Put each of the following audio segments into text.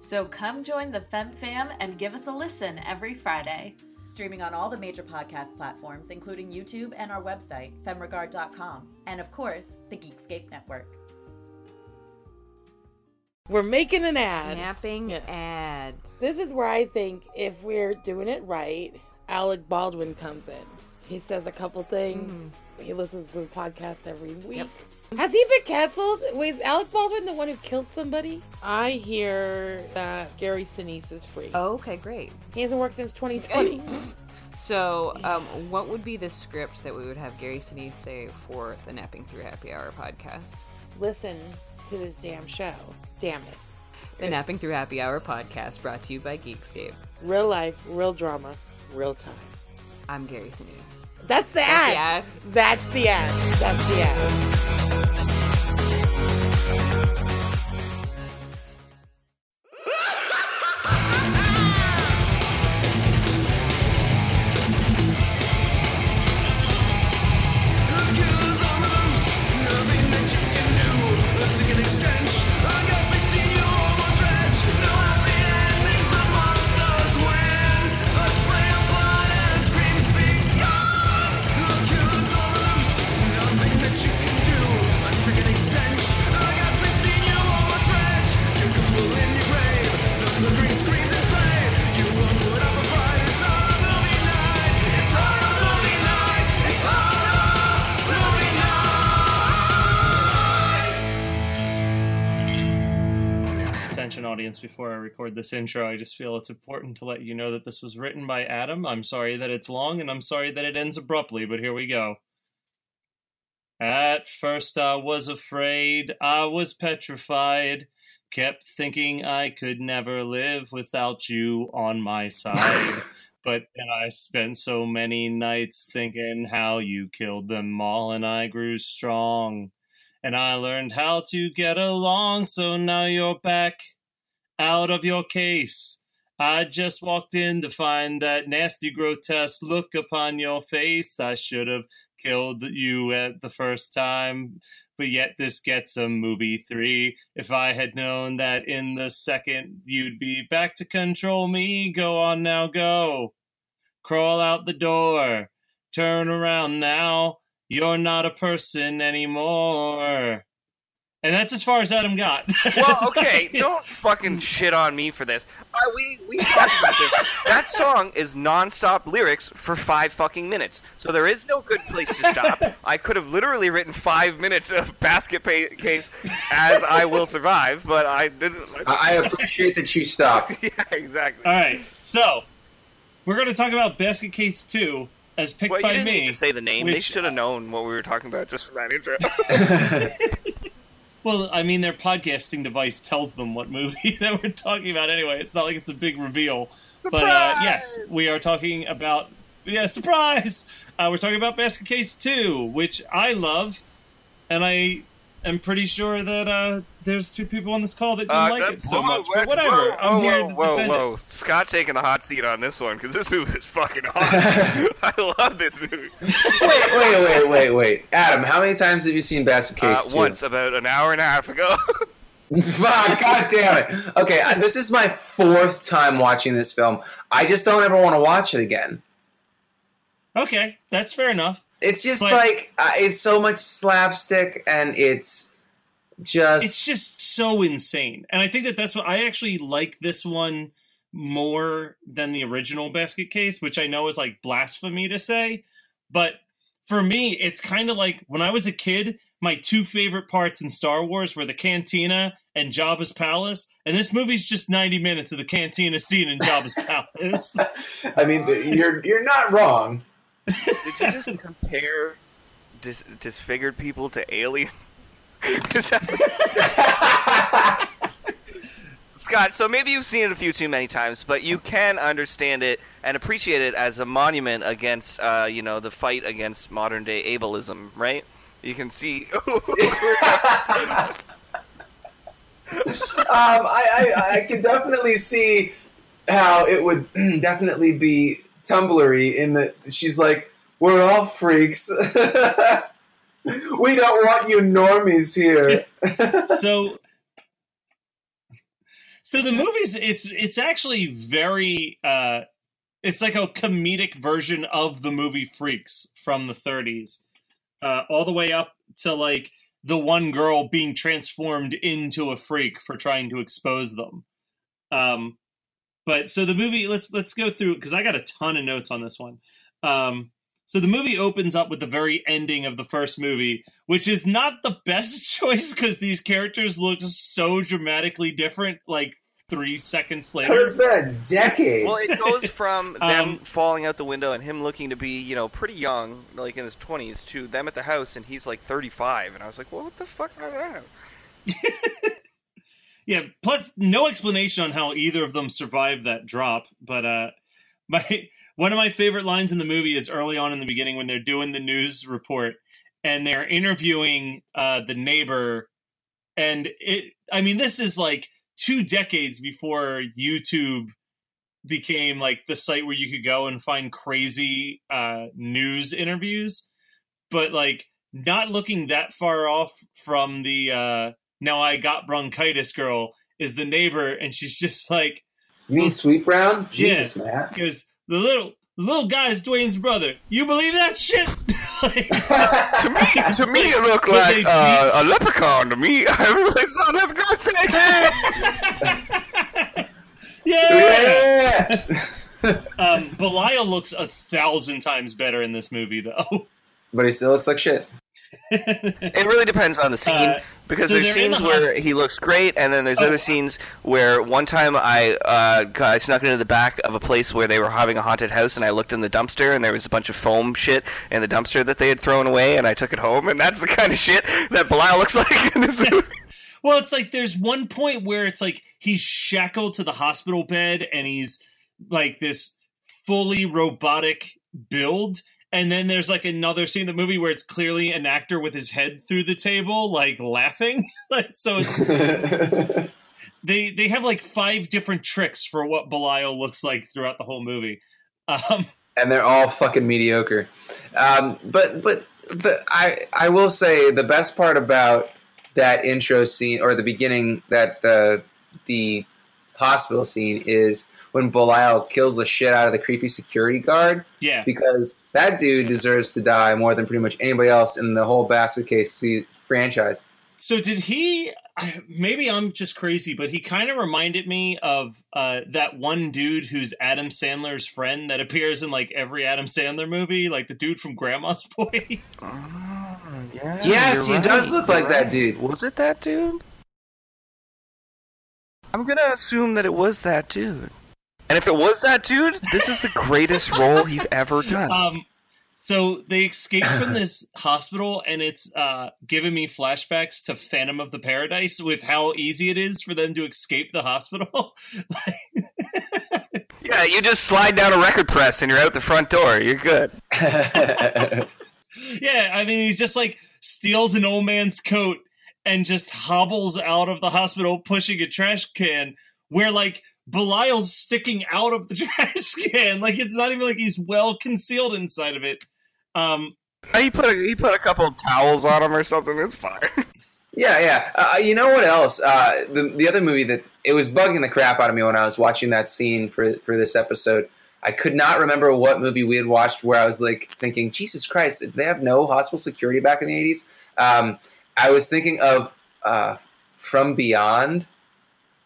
So come join the Fem Fam and give us a listen every Friday. Streaming on all the major podcast platforms, including YouTube and our website, femregard.com, and of course, the Geekscape Network. We're making an ad. Napping Yeah. ad. This is where I think if we're doing it right, Alec Baldwin comes in. He says a couple things. Mm-hmm. He listens to the podcast every week. Has he been canceled? Was Alec Baldwin the one who killed somebody? I hear that Gary Sinise is free. Oh, okay, great. He hasn't worked since 2020. So, um, what would be the script that we would have Gary Sinise say for the Napping Through Happy Hour podcast? Listen to this damn show. Damn it. The Napping Through Happy Hour podcast brought to you by Geekscape. Real life, real drama, real time. I'm Gary Sinise. That's the the ad. ad. That's the ad. That's the ad. Record this intro. I just feel it's important to let you know that this was written by Adam. I'm sorry that it's long and I'm sorry that it ends abruptly, but here we go. At first I was afraid, I was petrified, kept thinking I could never live without you on my side. but then I spent so many nights thinking how you killed them all and I grew strong. And I learned how to get along, so now you're back out of your case. I just walked in to find that nasty, grotesque look upon your face. I should have killed you at the first time, but yet this gets a movie three. If I had known that in the second you'd be back to control me, go on now, go. Crawl out the door. Turn around now. You're not a person anymore. And that's as far as Adam got. Well, okay, don't fucking shit on me for this. Uh, we we talked about this. That song is non-stop lyrics for five fucking minutes, so there is no good place to stop. I could have literally written five minutes of Basket pa- Case as "I Will Survive," but I didn't. I I appreciate that you stopped. yeah, exactly. All right, so we're going to talk about Basket Case 2 as picked Well, you by didn't me. need to say the name. They should have known what we were talking about just from that intro. Well, I mean, their podcasting device tells them what movie that we're talking about anyway. It's not like it's a big reveal. Surprise! But uh, yes, we are talking about. Yeah, surprise! Uh, we're talking about Basket Case 2, which I love. And I am pretty sure that uh, there's two people on this call that didn't Uh, like that- it so whoa, much. But whatever. Whoa, I'm here whoa, to whoa, whoa. it. Scott's taking the hot seat on this one because this movie is fucking hot. I love this movie. wait, wait, wait, wait, wait. Adam, how many times have you seen Basket Uh, Case 2? once, about an hour and a half ago. Fuck, God damn it. Okay, uh, this is my fourth time watching this film. I just don't ever want to watch it again. Okay, that's fair enough. It's just But- like, uh, it's so much slapstick and it's just. it's just so insane and i think that that's what i actually like this one more than the original basket case which i know is like blasphemy to say but for me it's kind of like when i was a kid my two favorite parts in star wars were the cantina and jabba's palace and this movie's just 90 minutes of the cantina scene in jabba's palace I mean, you're you're not wrong. Did you just compare dis- disfigured people to aliens? Scott, so maybe you've seen it a few too many times, but you can understand it and appreciate it as a monument against, uh, you know, the fight against modern day ableism, right? You can see. um, I, I, I can definitely see how it would definitely be tumblery in that she's like, we're all freaks. we don't want you normies here. so so the movie's it's it's actually very uh it's like a comedic version of the movie Freaks from the 30s. Uh all the way up to like the one girl being transformed into a freak for trying to expose them. Um but so the movie let's let's go through because I got a ton of notes on this one. Um so the movie opens up with the very ending of the first movie, which is not the best choice because these characters look so dramatically different, like three seconds later. It's been a decade. Well, it goes from them Um, falling out the window and him looking to be, you know, pretty young, like in his 20s, to them at the house and he's like 35. And I was like, well, what the fuck are that? Yeah, plus no explanation on how either of them survived that drop. But uh my one of my favorite lines in the movie is early on in the beginning when they're doing the news report and they're interviewing uh the neighbor and it I mean this is like two decades before YouTube became like the site where you could go and find crazy uh news interviews but like not looking that far off from the uh now I got bronchitis girl is the neighbor and she's just like you mean Sweet Brown? Yeah. Jesus, man. because the little little guy is Dwayne's brother. You believe that shit? like, to me, to me, it looked like uh, a leprechaun. To me, I really saw a leprechaun saying, yeah. Yeah. Um, Belial looks a thousand times better in this movie, though. but he still looks like shit. It really depends on the scene Uh, because so there's scenes the where he looks great, and then there's Oh. other scenes where one time I uh, got- I snuck into the back of a place where they were having a haunted house, and I looked in the dumpster, and there was a bunch of foam shit in the dumpster that they had thrown away, and I took it home, and that's the kind of shit that Belial looks like in this movie. Well, it's like there's one point where it's like he's shackled to the hospital bed and he's like this fully robotic build. And then there's like another scene in the movie where it's clearly an actor with his head through the table, like laughing. so it's they they have like five different tricks for what Belial looks like throughout the whole movie. Um and they're all fucking mediocre. Um, but but the, I I will say the best part about that intro scene or the beginning that the the hospital scene is when Belial kills the shit out of the creepy security guard yeah. because that dude deserves to die more than pretty much anybody else in the whole basket case franchise. So did he? Maybe I'm just crazy, but he kind of reminded me of uh, that one dude who's Adam Sandler's friend that appears in like every Adam Sandler movie, like the dude from Grandma's Boy. yeah, Yes, you're he does look like you're that right. dude. Was it that dude? I'm gonna assume that it was that dude. And if it was that dude, this is the greatest role he's ever done. Um, so they escape from this hospital, and it's uh, giving me flashbacks to Phantom of the Paradise with how easy it is for them to escape the hospital. Yeah, you just slide down a record press and you're out the front door. You're good. yeah, I mean, he just like steals an old man's coat and just hobbles out of the hospital pushing a trash can where like Belial's sticking out of the trash can. Like it's not even like he's well concealed inside of it. Um, He put a, he put a couple of towels on him or something. It's fine. Yeah, yeah. Uh, you know what else? Uh, the the other movie that it was bugging the crap out of me when I was watching that scene for for this episode. I could not remember what movie we had watched where I was like thinking, Jesus Christ, did they have no hospital security back in the eighties? Um, I was thinking of uh, From Beyond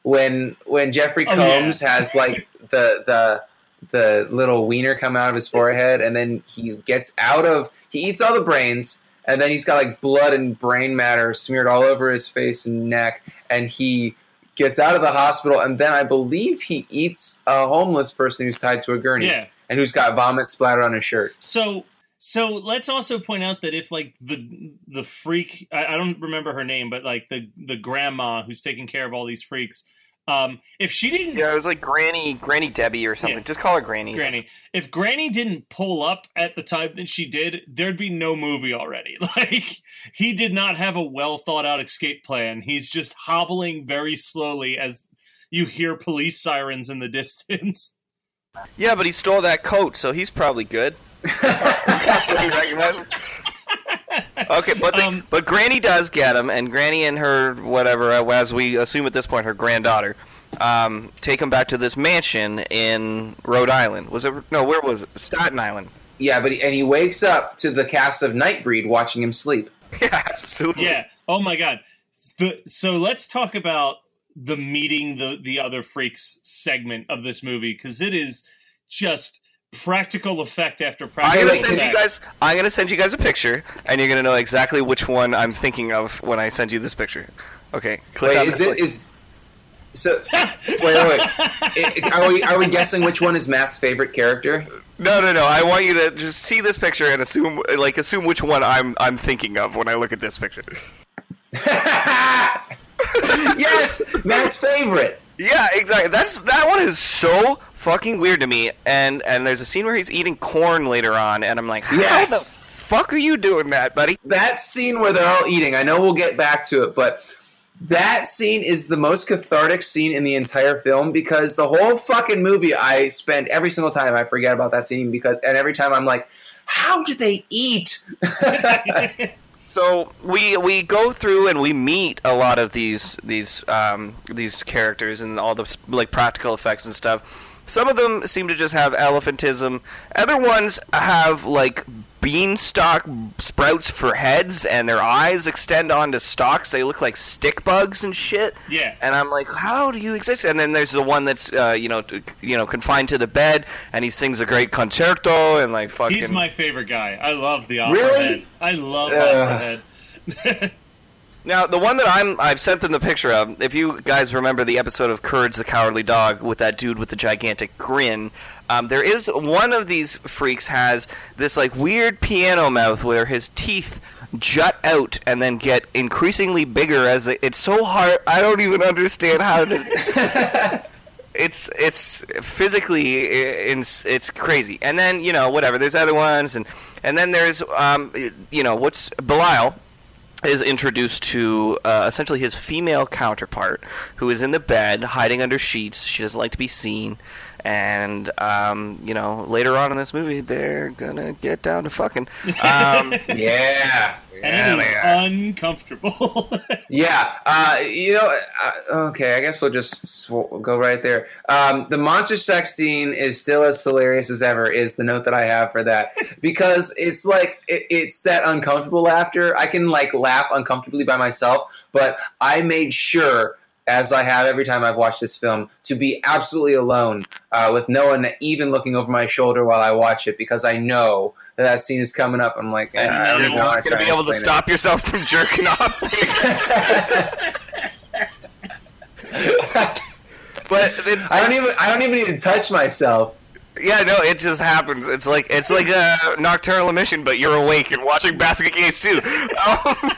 when when Jeffrey Oh, yeah. Combs has like the the the little wiener come out of his forehead, and then he gets out of he eats all the brains, and then he's got like blood and brain matter smeared all over his face and neck, and he gets out of the hospital, and then I believe he eats a homeless person who's tied to a gurney yeah. and who's got vomit splattered on his shirt. So so let's also point out that if like the the freak I, I don't remember her name, but like the the grandma who's taking care of all these freaks, Um, if she didn't Yeah, it was like Granny, Granny Debbie or something. Yeah. Just call her Granny. Granny. If Granny didn't pull up at the time that she did, there'd be no movie already. Like he did not have a well thought out escape plan. He's just hobbling very slowly as you hear police sirens in the distance. Yeah, but he stole that coat, so he's probably good. That's what he recognizes. Okay, but the, Um, but Granny does get him, and Granny and her whatever, uh, as we assume at this point, her granddaughter, um, take him back to this mansion in Rhode Island. Was it no? Where was it? Staten Island. Yeah, but he, and he wakes up to the cast of Nightbreed watching him sleep. Yeah, absolutely. Yeah. Oh my god. The, so let's talk about the meeting the the other freaks segment of this movie because it is just practical effect after practical. I'm gonna send you guys. I'm gonna send you guys a picture, and you're gonna know exactly which one I'm thinking of when I send you this picture. Okay, click Wait, on is this it link. is so? Wait, wait, wait. I- I- Are we are we guessing which one is Matt's favorite character? No, no, no. I want you to just see this picture and assume, like, assume which one I'm I'm thinking of when I look at this picture. yes, Matt's favorite. Yeah, exactly. That's that one is so fucking weird to me. And and there's a scene where he's eating corn later on, and I'm like, how Yes. the fuck are you doing that, buddy? That scene where they're all eating. I know we'll get back to it, but that scene is the most cathartic scene in the entire film because the whole fucking movie I spend every single time I forget about that scene because and every time I'm like, how did they eat? So we we go through and we meet a lot of these these um, these characters and all the like practical effects and stuff. Some of them seem to just have elephantism. Other ones have like beanstalk sprouts for heads, and their eyes extend onto stalks. They look like stick bugs and shit. Yeah. And I'm like, how do you exist? And then there's the one that's uh, you know t- you know confined to the bed, and he sings a great concerto and like fucking. He's my favorite guy. I love the opera Really? head. I love Ugh. opera head. Now, the one that I'm I've sent them the picture of. If you guys remember the episode of Courage the Cowardly Dog with that dude with the gigantic grin, um, there is one of these freaks has this like weird piano mouth where his teeth jut out and then get increasingly bigger as they, it's so hard. I don't even understand how to. it's it's physically it's it's crazy. And then you know whatever. There's other ones and and then there's um you know what's Belial is introduced to uh, essentially his female counterpart, who is in the bed hiding under sheets. She doesn't like to be seen, and um, you know later on in this movie they're gonna get down to fucking. Um, yeah. and it Yeah, is uncomfortable. Yeah, uh, you know, uh, okay, I guess we'll just sw- go right there. Um, the monster sex scene is still as hilarious as ever. Is the note that I have for that because it's like it, it's that uncomfortable laughter. I can like laugh uncomfortably by myself, but I made sure, as I have every time I've watched this film, to be absolutely alone uh, with no one even looking over my shoulder while I watch it because I know that that scene is coming up. I'm like, eh, I don't you're even not gonna be able to it. stop yourself from jerking off. but it's I don't even I don't even need to touch myself. Yeah no it just happens it's like it's like a nocturnal emission but you're awake and watching basket case too um,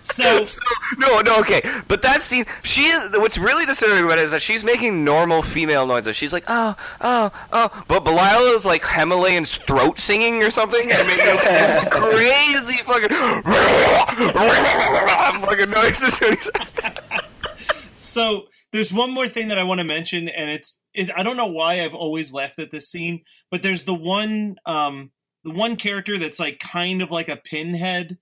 so So, no, no, okay. But that scene, she. What's really disturbing about it is that she's making normal female noises. She's like, oh, oh, oh. But Belial is like Himalayan's throat singing or something, and making this crazy fucking fucking noises. So there's one more thing that I want to mention, and it's it, I don't know why I've always laughed at this scene, but there's the one um the one character that's like kind of like a pinhead.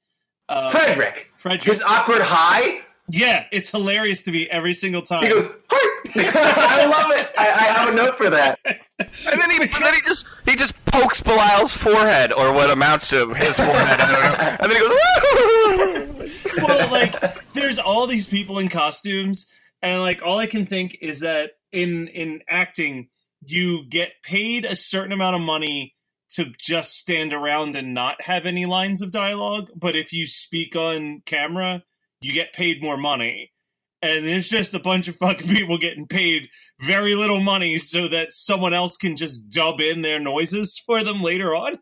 Uh, Frederick, Frederick. his awkward high. yeah, it's hilarious to me every single time. He goes, "Hi." I love it. I, I have a note for that. And then he, and then he just he just pokes Belial's forehead, or what amounts to his forehead. I don't know. And then he goes, well, like there's all these people in costumes, and like all I can think is that in in acting, you get paid a certain amount of money to just stand around and not have any lines of dialogue, but if you speak on camera, you get paid more money. And there's just a bunch of fucking people getting paid very little money so that someone else can just dub in their noises for them later on.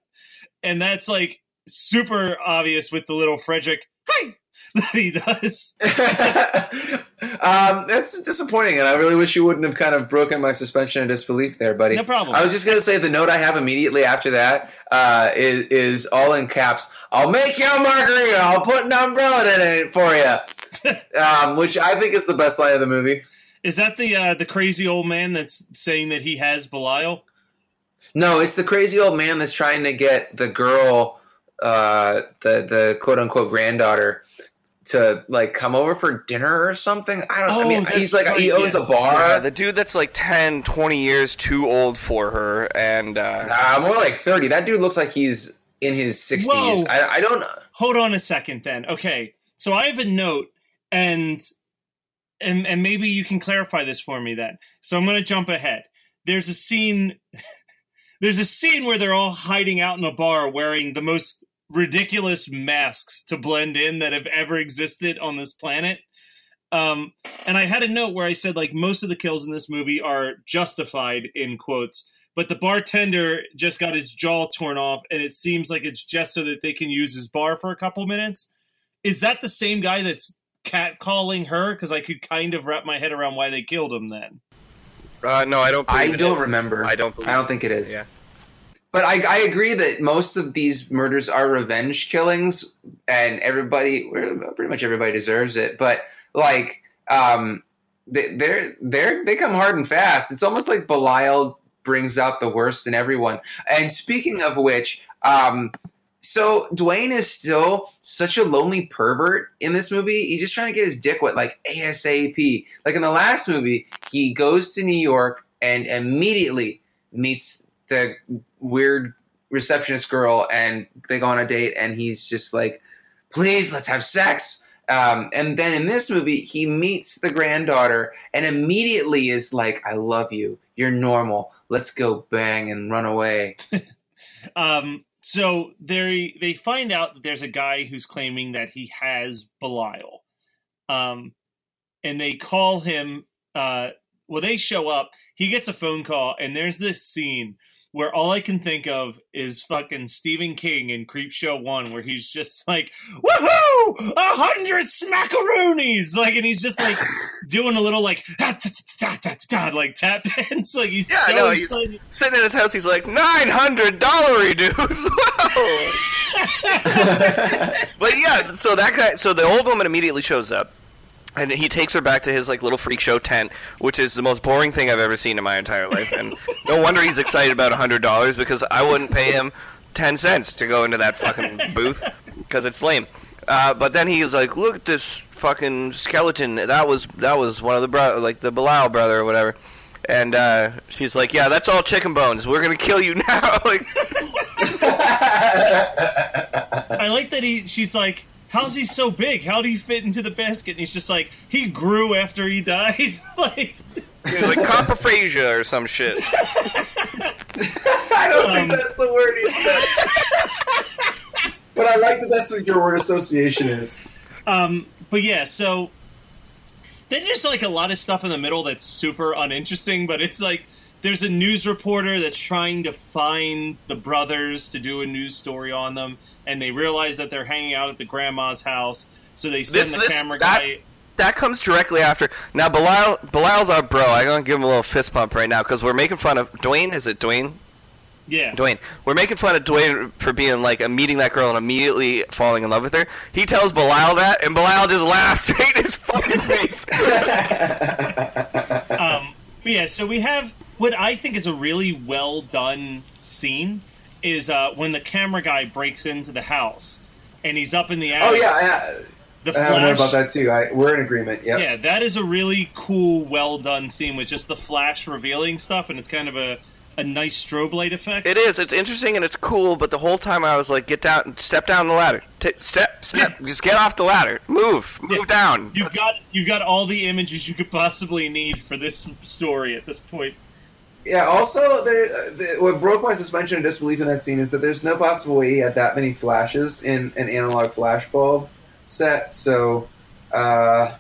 And that's like super obvious with the little Frederick, hi, that he does. Um, that's disappointing, and I really wish you wouldn't have kind of broken my suspension of disbelief there, buddy. No problem. I was just gonna say the note I have immediately after that uh, is is all in caps. I'll make you a margarita. I'll put an umbrella in it for you, um, which I think is the best line of the movie. Is that the uh, the crazy old man that's saying that he has Belial? No, it's the crazy old man that's trying to get the girl, uh, the the quote unquote granddaughter, to like come over for dinner or something. I don't. I Oh, mean, he's like he owns yeah. a bar. Yeah, the dude that's like 10, 20 years too old for her, and uh, Uh, more like 30. That dude looks like he's in his 60s. I, I don't Hold on a second, then. Okay, so I have a note, and and and maybe you can clarify this for me. Then, so I'm going to jump ahead. There's a scene. There's a scene where they're all hiding out in a bar wearing the most ridiculous masks to blend in that have ever existed on this planet. Um, and I had a note where I said like most of the kills in this movie are justified in quotes, but the bartender just got his jaw torn off, and it seems like it's just so that they can use his bar for a couple minutes. Is that the same guy that's catcalling her? Because I could kind of wrap my head around why they killed him then. uh, no, I don't. I it don't is. remember. I don't. Believe I don't think it is. Yeah. But I, I agree that most of these murders are revenge killings, and everybody, pretty much everybody deserves it. But like, um, they, they're they're they come hard and fast. It's almost like Belial brings out the worst in everyone. And speaking of which, um, so Dwayne is still such a lonely pervert in this movie. He's just trying to get his dick wet, like ASAP. Like in the last movie, he goes to New York and immediately meets the weird receptionist girl, and they go on a date, and he's just like, "Please, let's have sex." Um, and then in this movie, he meets the granddaughter, and immediately is like, "I love you. You're normal. Let's go bang and run away." Um, so they they find out that there's a guy who's claiming that he has Belial, um, and they call him. Uh, well, they show up. He gets a phone call, and there's this scene where all I can think of is fucking Stephen King in Creepshow One, where he's just like, "Woohoo! A hundred smackaroonies!" Like, and he's just like doing a little like "Ah, ta, ta, ta, ta, ta, ta," like tap dance. Like he's Yeah, I so know, he's- Sitting in his house, he's like nine hundred dollary dues. But yeah, so that guy, so the old woman immediately shows up, and he takes her back to his like little freak show tent, which is the most boring thing I've ever seen in my entire life. And no wonder he's excited about hundred dollars because I wouldn't pay him ten cents to go into that fucking booth because it's lame. Uh, but then he's like, "Look at this fucking skeleton. That was that was one of the bro- like the Belial brother or whatever." And uh, she's like, "Yeah, that's all chicken bones. We're gonna kill you now." like, I like that he. She's like, "How's he so big? How do you fit into the basket?" And he's just like, "He grew after he died." like, He was like coprophagia or some shit. I don't Um, think that's the word he said. but I like that that's what your word association is. um, but yeah, so then there's like a lot of stuff in the middle that's super uninteresting. But it's like there's a news reporter that's trying to find the brothers to do a news story on them, and they realize that they're hanging out at the grandma's house. So they send This- the this- camera that- guy. That comes directly after. Now, Belial, Belial's our bro. I'm gonna give him a little fist pump right now because we're making fun of Dwayne. Is it Dwayne? Yeah, Dwayne. We're making fun of Dwayne for being like uh, meeting that girl and immediately falling in love with her. He tells Belial that, and Bilal just laughs right in his fucking face. um, yeah, so we have what I think is a really well done scene is uh, when the camera guy breaks into the house and he's up in the attic. Oh yeah, the I, I have flash. about that too. I, we're in agreement. Yep. Yeah, that is a really cool, well done scene with just the flash revealing stuff, and it's kind of a, a nice strobe light effect. it is. It's interesting and it's cool, but the whole time I was like, "Get down, step down the ladder, T- step, step, just get off the ladder, move, move Yeah. down." You've got you've got all the images you could possibly need for this story at this point. Yeah. Also, there, uh, the, what broke my suspension of disbelief in that scene is that there's no possible way he had that many flashes in an analog flashbulb set. So, uh,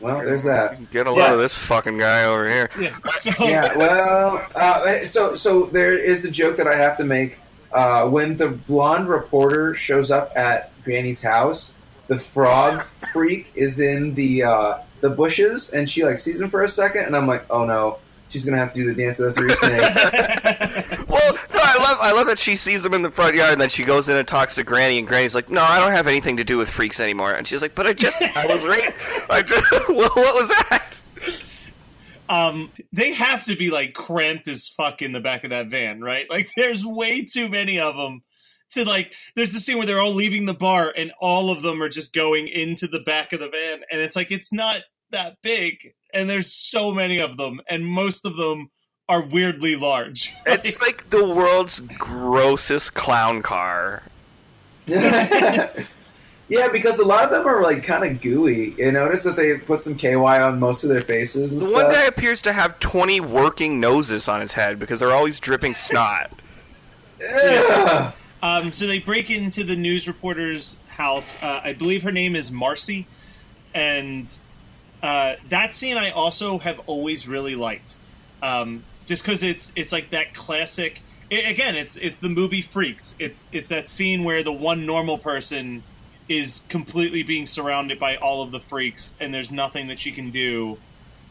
well, there's that. Get a load Yeah. of this fucking guy over here. Yeah. So yeah, well, uh, so so there is a joke that I have to make. Uh, when the blonde reporter shows up at Granny's house, the frog freak is in the uh, the bushes, and she like sees him for a second, and I'm like, oh no, she's gonna have to do the dance of the three snakes. Well, no, I love I love that she sees him in the front yard, and then she goes in and talks to Granny, and Granny's like, "No, I don't have anything to do with freaks anymore." And she's like, "But I just, I was right. I just, what, what was that?" um, they have to be like cramped as fuck in the back of that van, right? Like, there's way too many of them. To like, there's the scene where they're all leaving the bar and all of them are just going into the back of the van, and it's like it's not that big, and there's so many of them, and most of them are weirdly large. It's like the world's grossest clown car. yeah, because a lot of them are like kind of gooey. You notice that they put some KY on most of their faces and The stuff. one guy appears to have 20 working noses on his head because they're always dripping snot. Ugh. Um, so they break into the news reporter's house. Uh, I believe her name is Marcy, and uh, that scene I also have always really liked, um, just because it's it's like that classic. i again, it's it's the movie Freaks. It's it's that scene where the one normal person is completely being surrounded by all of the freaks, and there's nothing that she can do,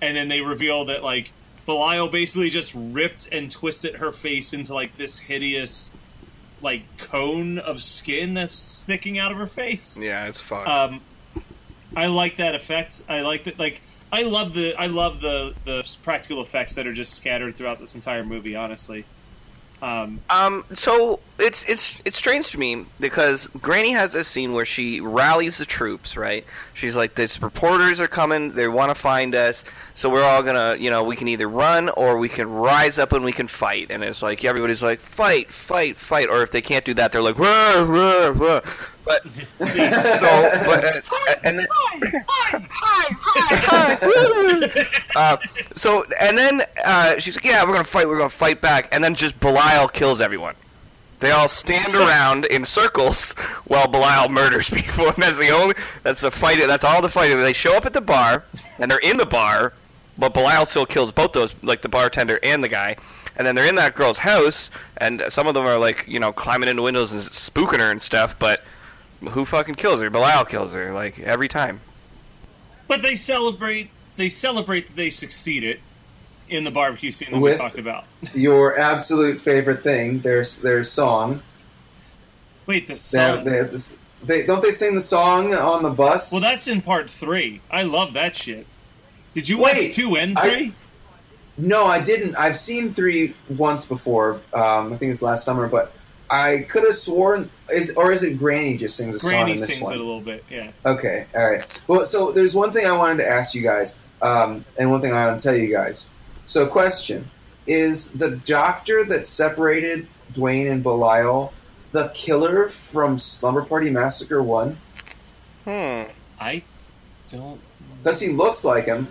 and then they reveal that like Belial basically just ripped and twisted her face into like this hideous like cone of skin that's sticking out of her face. Yeah, it's fun. Um, I like that effect. I like that. Like I love the I love the the practical effects that are just scattered throughout this entire movie. Honestly, um, Um, so it's it's it's strange to me because Granny has this scene where she rallies the troops, right? She's like, "These reporters are coming. They want to find us. So we're all gonna, you know, we can either run or we can rise up and we can fight." And it's like everybody's like, "Fight, fight, fight!" Or if they can't do that, they're like, "Rah, rah, rah." But no, but uh, and then, uh, so and then uh, she's like, "Yeah, we're gonna fight. We're gonna fight back." And then just Belial kills everyone. They all stand around in circles while Belial murders people, and that's the only. That's the fight. That's all the fighting. They show up at the bar, and they're in the bar, but Belial still kills both those, like the bartender and the guy. And then they're in that girl's house, and some of them are like, you know, climbing into windows and spooking her and stuff. But who fucking kills her? Belial kills her, like every time. but they celebrate they celebrate that they succeeded in the barbecue scene that With- we talked about. Your absolute favorite thing, their their song. Wait, the song. they, have this, they don't they sing the song on the bus? well, that's in part three. I love that shit. Did you Wait, watch two and I- three? No, I didn't. I've seen three once before. Um, I think it was last summer, but I could have sworn is or is it Granny just sings a song in this sings one? it a little bit. Yeah. Okay, all right. Well, so there's one thing I wanted to ask you guys, um, and one thing I want to tell you guys. So, question: Is the doctor that separated Dwayne and Belial the killer from Slumber Party Massacre One? Hmm. I don't. Because he looks like him.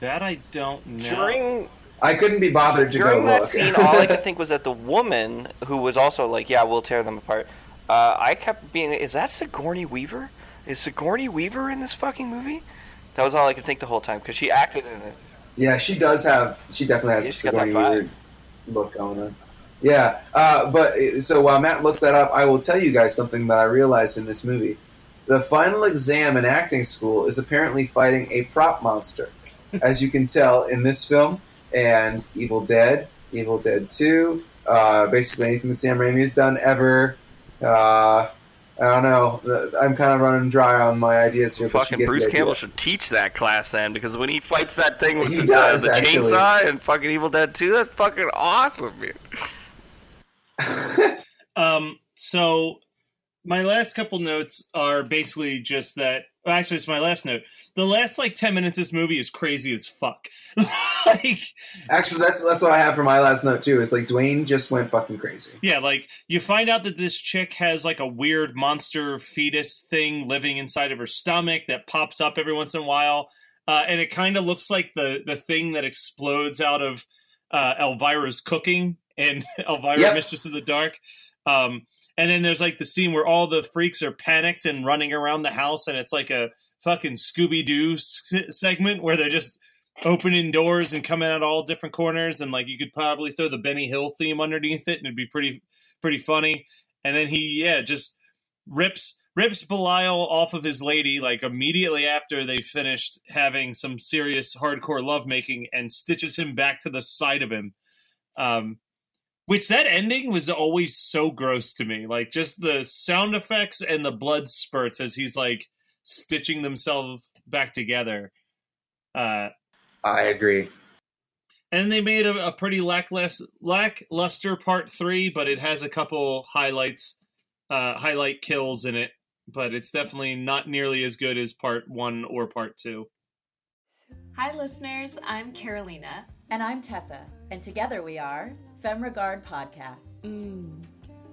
That I don't know. During I couldn't be bothered to during go that look. scene, all I could think was that the woman who was also like, "Yeah, we'll tear them apart." Uh, I kept being, "Is that Sigourney Weaver? Is Sigourney Weaver in this fucking movie?" That was all I could think the whole time because she acted in it. Yeah, she does have. She definitely has Yeah, a she's got that Sigourney. Weaver look going on. Yeah, uh, but so while Matt looks that up, I will tell you guys something that I realized in this movie. The final exam in acting school is apparently fighting a prop monster, as you can tell in this film and Evil Dead, Evil Dead Two, uh, basically anything that Sam Raimi has done ever. Uh, I don't know. I'm kind of running dry on my ideas here. Fucking get Bruce. Campbell should teach that class then because when he fights that thing with He the, does, the chainsaw and fucking Evil Dead 2, that's fucking awesome, man. Um, so my last couple notes are basically just that. Well, actually, it's my last note. The last like ten minutes of this movie is crazy as fuck. like, Actually, that's that's what I have for my last note too. Is like Dwayne just went fucking crazy. yeah, like you find out that this chick has like a weird monster fetus thing living inside of her stomach that pops up every once in a while, uh, and it kind of looks like the the thing that explodes out of uh, Elvira's cooking and Elvira, Yep. Mistress of the Dark. Um, and then there's like the scene where all the freaks are panicked and running around the house, and it's like a fucking Scooby Doo segment where they're just opening doors and coming out all different corners, and like you could probably throw the Benny Hill theme underneath it, and it'd be pretty pretty funny. And then he, yeah, just rips rips Belial off of his lady like immediately after they finished having some serious hardcore lovemaking and stitches him back to the side of him. Um, which that ending was always so gross to me. Like just the sound effects and the blood spurts as he's like stitching themselves back together. Uh, I agree. and they made a, a pretty lackluster, lackluster part three, but it has a couple highlights, uh, highlight kills in it. But it's definitely not nearly as good as part one or part two. Hi, listeners. I'm Carolina. And I'm Tessa, and together we are Femme Regard Podcast. Mm.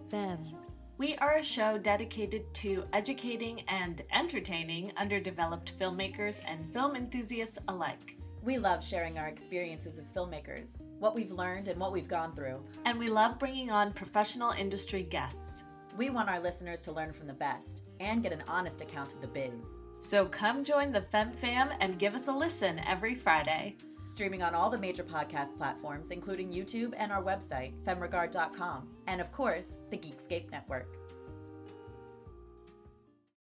Femme. We are a show dedicated to educating and entertaining underdeveloped filmmakers and film enthusiasts alike. We love sharing our experiences as filmmakers, what we've learned, and what we've gone through. And we love bringing on professional industry guests. We want our listeners to learn from the best and get an honest account of the biz. So come join the Fem Fam and give us a listen every Friday. Streaming on all the major podcast platforms, including YouTube and our website, femregard.com, and of course, the Geekscape Network.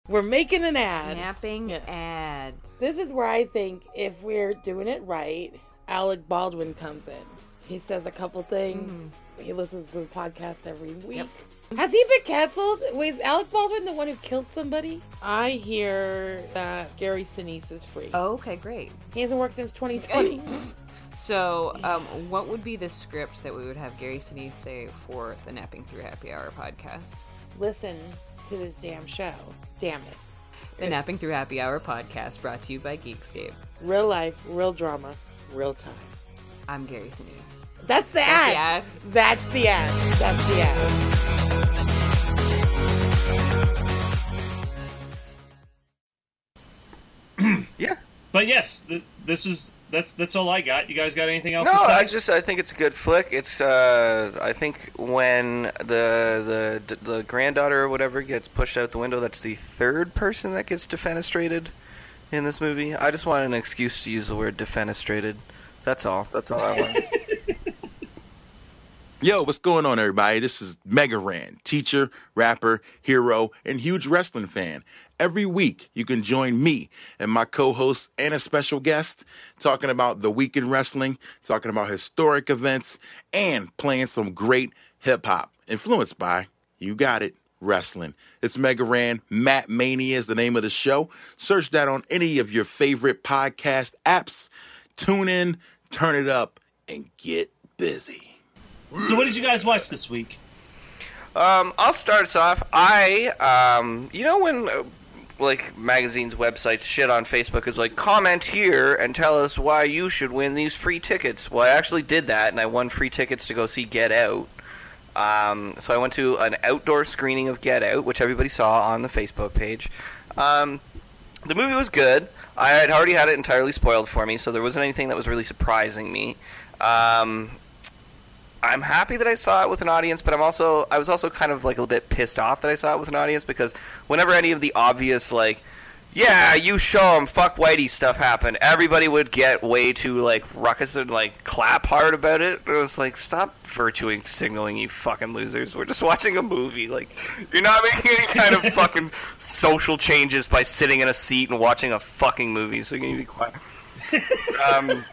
We're making an ad. Napping Yeah. ad. This is where I think if we're doing it right, Alec Baldwin comes in. He says a couple things. Mm-hmm. He listens to the podcast every week. Has he been canceled? Wait, is Alec Baldwin the one who killed somebody? I hear that Gary Sinise is free. Oh, okay, great. He hasn't worked since 2020. So, um, what would be the script that we would have Gary Sinise say for the Napping Through Happy Hour podcast? Listen to this damn show. Damn it. The Napping Through Happy Hour podcast brought to you by Geekscape. Real life, real drama, real time. I'm Gary Sinise. That's the the ad. ad. That's the ad. That's the ad. But yes, th- this was that's that's all I got. You guys got anything else No, to say? I just I think it's a good flick. It's uh I think when the the the granddaughter or whatever gets pushed out the window, that's the third person that gets defenestrated in this movie. I just want an excuse to use the word defenestrated. That's all. That's all I want. Yo, what's going on, everybody? This is Mega Ran, teacher, rapper, hero, and huge wrestling fan. Every week, you can join me and my co hosts and a special guest talking about the week in wrestling, talking about historic events, and playing some great hip hop influenced by, you got it, wrestling. It's Mega Ran. Matt Mania is the name of the show. Search that on any of your favorite podcast apps. Tune in, turn it up, and get busy. So, what did you guys watch this week? Um, I'll start us off. I, um, you know when, uh, like, magazines, websites, shit on Facebook is like, comment here and tell us why you should win these free tickets. Well, I actually did that, and I won free tickets to go see Get Out. Um, so I went to an outdoor screening of Get Out, which everybody saw on the Facebook page. Um, the movie was good. I had already had it entirely spoiled for me, so there wasn't anything that was really surprising me. Um, I'm happy that I saw it with an audience, but I'm also I was also kind of like a little bit pissed off that I saw it with an audience because whenever any of the obvious like yeah, you show 'em fuck whitey stuff happened, everybody would get way too like ruckus and like clap hard about it. It was like stop virtuing signaling you fucking losers. We're just watching a movie. Like you're not making any kind of fucking social changes by sitting in a seat and watching a fucking movie. So you to be quiet. Um,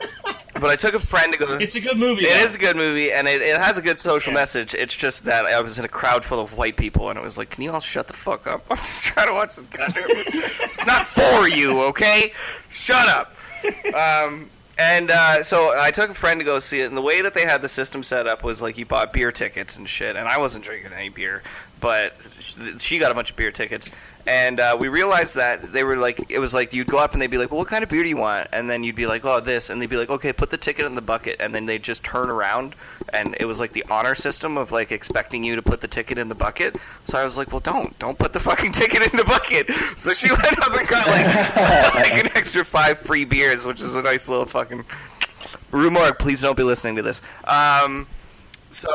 but I took a friend to go. It's a good movie. It though. is a good movie, and it, it has a good social Yeah. message. It's just that I was in a crowd full of white people, and it was like, can you all shut the fuck up? I'm just trying to watch this goddamn movie. it's not for you, okay? Shut up. Um, and uh, so I took a friend to go see it, and the way that they had the system set up was like you bought beer tickets and shit, and I wasn't drinking any beer, but she got a bunch of beer tickets. And uh, we realized that they were like, it was like you'd go up and they'd be like, well, what kind of beer do you want? And then you'd be like, oh, this. And they'd be like, okay, put the ticket in the bucket. And then they'd just turn around. And it was like the honor system of like expecting you to put the ticket in the bucket. So I was like, well, don't. Don't put the fucking ticket in the bucket. So she went up and got like, like an extra five free beers, which is a nice little fucking. Rumor, please don't be listening to this. Um, so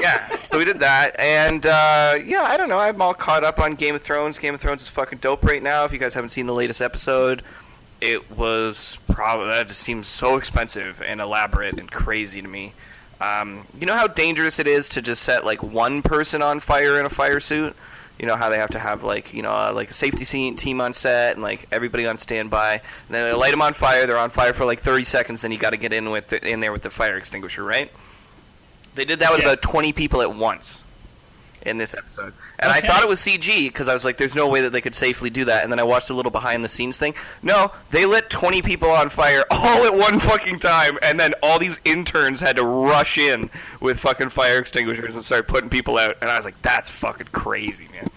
yeah, so we did that, and uh, yeah, I don't know. I'm all caught up on Game of Thrones. Game of Thrones is fucking dope right now. If you guys haven't seen the latest episode, it was probably that just seems so expensive and elaborate and crazy to me. Um, you know how dangerous it is to just set like one person on fire in a fire suit. you know how they have to have like you know uh, like a safety team on set and like everybody on standby. And then they light them on fire. They're on fire for like 30 seconds. Then you got to get in with the, in there with the fire extinguisher, right? They did that with Yeah. about 20 people at once in this episode. And I thought it was CG because I was like, there's no way that they could safely do that. And then I watched a little behind the scenes thing. No, they lit 20 people on fire all at one fucking time. And then all these interns had to rush in with fucking fire extinguishers and start putting people out. And I was like, that's fucking crazy, man.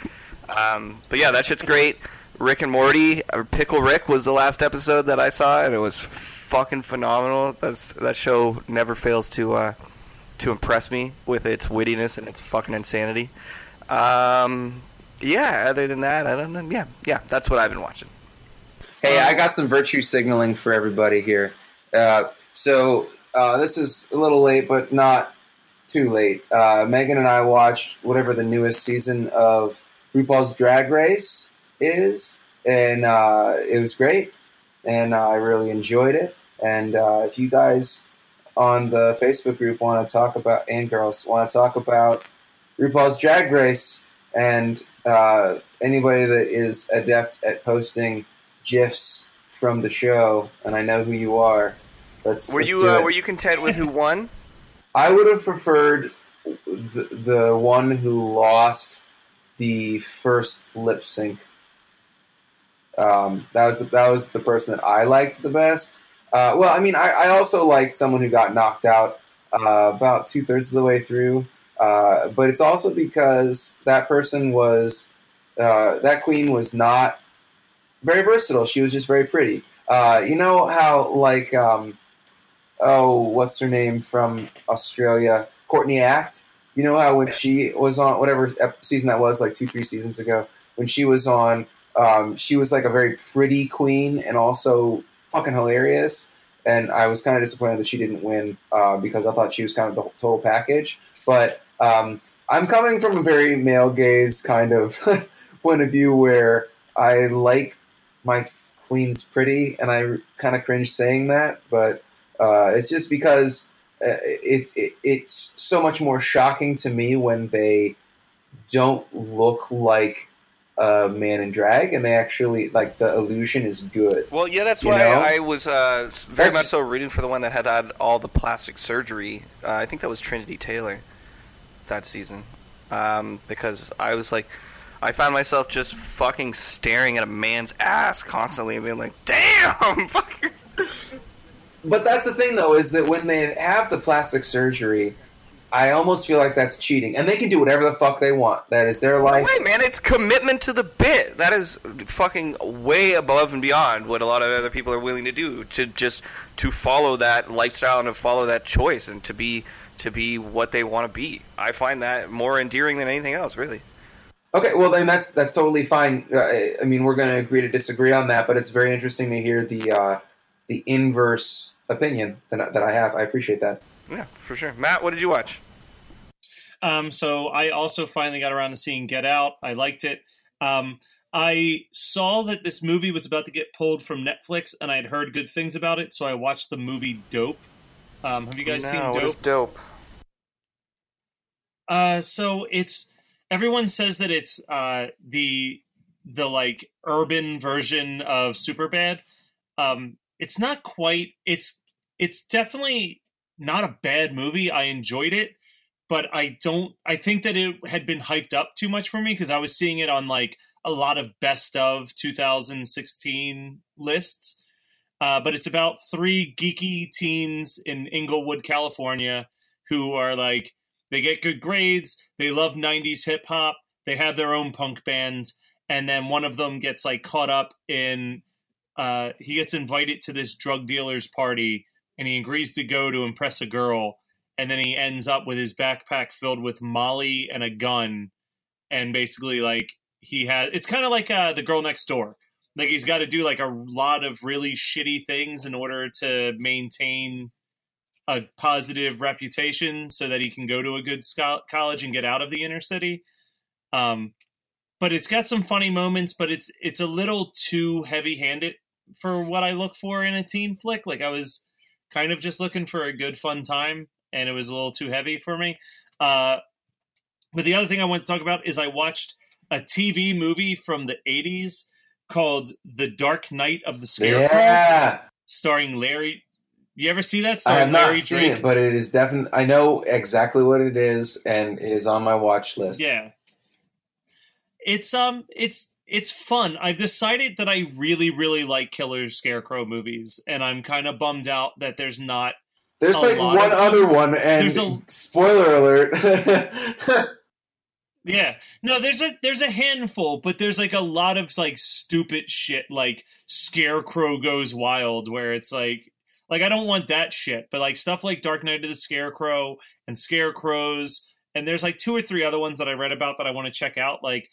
Um, but yeah, that shit's great. Rick and Morty, or Pickle Rick was the last episode that I saw, and it was fucking phenomenal. That's that show never fails to uh, to impress me with its wittiness and its fucking insanity. Um, yeah, other than that, I don't know. Yeah, yeah, that's what I've been watching. Hey, I got some virtue signaling for everybody here. Uh, so uh, this is a little late, but not too late. Uh, Megan and I watched whatever the newest season of RuPaul's Drag Race is, and uh, it was great, and uh, I really enjoyed it. And uh, if you guys on the Facebook group want to talk about and girls want to talk about RuPaul's Drag Race and uh, anybody that is adept at posting gifs from the show, and I know who you are. Let's. Were let's you uh, were you content with who won? I would have preferred the, the one who lost the first lip sync. Um, that was the, that was the person that I liked the best. Uh, well, I mean, I, I also liked someone who got knocked out uh, about two thirds of the way through. Uh, but it's also because that person was uh, that queen was not very versatile. She was just very pretty. Uh, you know how like um, oh, what's her name from Australia? Courtney Act. You know how when she was on whatever season that was, like two, three seasons ago, when she was on, um, she was like a very pretty queen and also fucking hilarious. And I was kind of disappointed that she didn't win uh, because I thought she was kind of the total package. But um, I'm coming from a very male gaze kind of point of view where I like my queen's pretty, and I kind of cringe saying that, but uh, it's just because uh, it's it, it's so much more shocking to me when they don't look like a man in drag, and they actually like the illusion is good. Well, yeah, that's why know? I was uh, very That's- much so rooting for the one that had had all the plastic surgery. Uh, I think that was Trinity Taylor that season, um, because I was like, I found myself just fucking staring at a man's ass constantly and being like, "Damn, fucker." But that's the thing, though, is that when they have the plastic surgery, I almost feel like that's cheating, and they can do whatever the fuck they want. That is their life. Wait, man, it's commitment to the bit. That is fucking way above and beyond what a lot of other people are willing to do to just to follow that lifestyle and to follow that choice and to be to be what they want to be. I find that more endearing than anything else, really. Okay, well then that's that's totally fine. Uh, I mean, we're going to agree to disagree on that, but it's very interesting to hear the uh, the inverse opinion that that I have. I appreciate that. Yeah, for sure. Matt, what did you watch? Um, so I also finally got around to seeing Get Out. I liked it. Um, I saw that this movie was about to get pulled from Netflix, and I had heard good things about it, so I watched the movie Dope. Um, have you guys seen Dope? No, what Dope? is dope? Uh, so it's everyone says that it's uh the the like urban version of Superbad. Um, it's not quite. It's it's definitely not a bad movie. I enjoyed it, but I don't. I think that it had been hyped up too much for me because I was seeing it on like a lot of best of 2016 lists. Uh, but it's about three geeky teens in Inglewood, California, who are like they get good grades, they love 90s hip hop, they have their own punk bands, and then one of them gets like caught up in uh, he gets invited to this drug dealer's party and he agrees to go to impress a girl and then he ends up with his backpack filled with molly and a gun and basically like he has it's kind of like uh, the girl next door. Like he's got to do like a lot of really shitty things in order to maintain a positive reputation so that he can go to a good sco- college and get out of the inner city. Um but it's got some funny moments but it's it's a little too heavy-handed for what i look for in a teen flick. Like i was kind of just looking for a good fun time and it was a little too heavy for me uh but the other thing i want to talk about is i watched a TV movie from the '80s called The Dark Night of the Scarecrow, Yeah, starring Larry. You ever see that? I Starring have not Larry seen Drake. it, but it is definitely. I know exactly what it is, and it is on my watch list. Yeah. It's um it's it's fun. I've decided that I really really like Killer Scarecrow movies and I'm kind of bummed out that there's not There's like one of- other one, and a- spoiler alert. Yeah. No, there's a there's a handful, but there's like a lot of like stupid shit like Scarecrow goes wild where it's like like I don't want that shit, but like stuff like Dark Night of the Scarecrow and Scarecrows and there's like two or three other ones that I read about that I want to check out like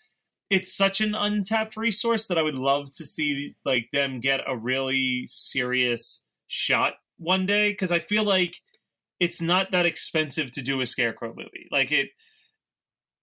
it's such an untapped resource that I would love to see like them get a really serious shot one day because I feel like it's not that expensive to do a Scarecrow movie. Like it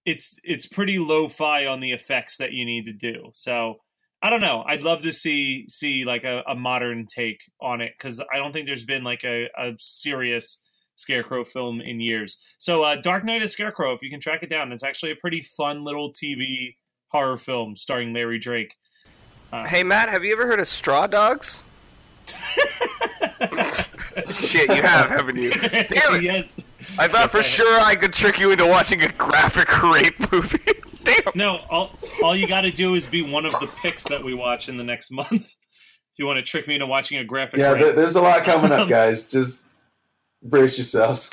it's it's pretty low-fi on the effects that you need to do. So I don't know. I'd love to see see like a, a modern take on it because I don't think there's been like a, a serious Scarecrow film in years. So uh, Dark Night of Scarecrow, if you can track it down, it's actually a pretty fun little TV horror film starring Larry Drake. Uh, Hey Matt, have you ever heard of Straw Dogs? Shit, you have, haven't you? Damn it! yes. I thought for I sure I could trick you into watching a graphic rape movie. Damn. No, all all you got to do is be one of the picks that we watch in the next month. If you want to trick me into watching a graphic, yeah, rape. there, there's a lot coming up, Um, guys. Just brace yourselves.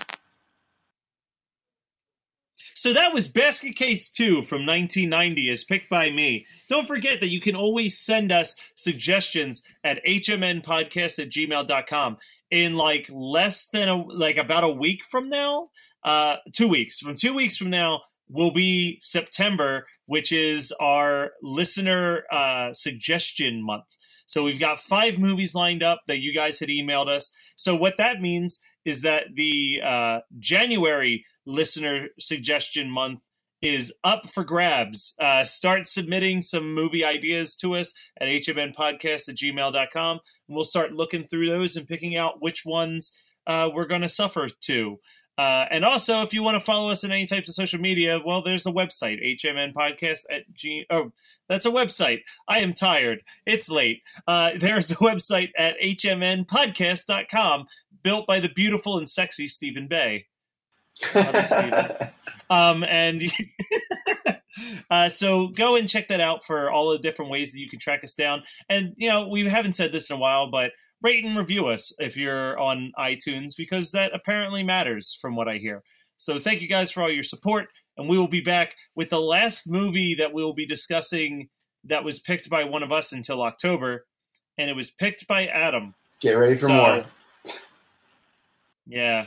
So that was Basket Case 2 from 1990 as picked by me. Don't forget that you can always send us suggestions at hmnpodcast at gmail.com. In like less than a, like about a week from now, uh, two weeks, from two weeks from now will be September, which is our listener uh, suggestion month. So we've got five movies lined up that you guys had emailed us. So what that means is that the uh, January listener suggestion month is up for grabs. Uh, start submitting some movie ideas to us at hmnpodcast at gmail.com. And we'll start looking through those and picking out which ones uh, we're going to suffer to. Uh, and also, if you want to follow us in any types of social media, well, there's a website, hmnpodcast at g. Oh, that's a website. I am tired. It's late. Uh, there's a website at hmnpodcast.com built by the beautiful and sexy Stephen Bay. Love you, Steven. Um, and uh, so go and check that out for all the different ways that you can track us down. And you know, we haven't said this in a while, but rate and review us if you're on iTunes because that apparently matters from what I hear. So thank you guys for all your support, and we will be back with the last movie that we will be discussing that was picked by one of us until October, and it was picked by Adam. Get ready for So- more. Yeah.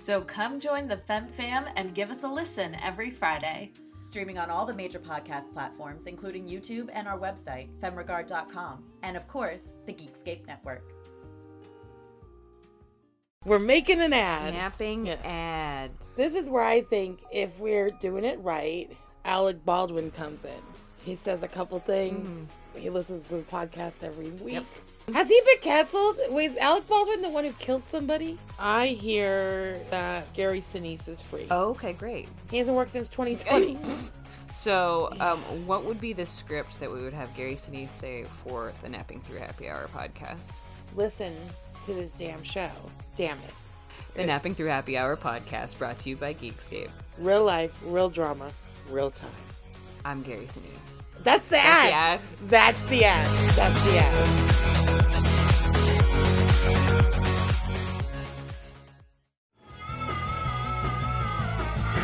So come join the Fem Fam and give us a listen every Friday. Streaming on all the major podcast platforms, including YouTube and our website, femregard.com, and of course, the Geekscape Network. We're making an ad. Napping Yeah. ad. This is where I think if we're doing it right, Alec Baldwin comes in. He says a couple things. Mm-hmm. He listens to the podcast every week. Has he been canceled? Was Alec Baldwin the one who killed somebody? I hear that Gary Sinise is free. Oh, okay, great. He hasn't worked since 2020. So, um, what would be the script that we would have Gary Sinise say for the Napping Through Happy Hour podcast? Listen to this damn show. Damn it. The Napping Through Happy Hour podcast brought to you by Geekscape. Real life, real drama, real time. I'm Gary Sinise. That's the That's ad. the ad. That's the ad. That's the ad.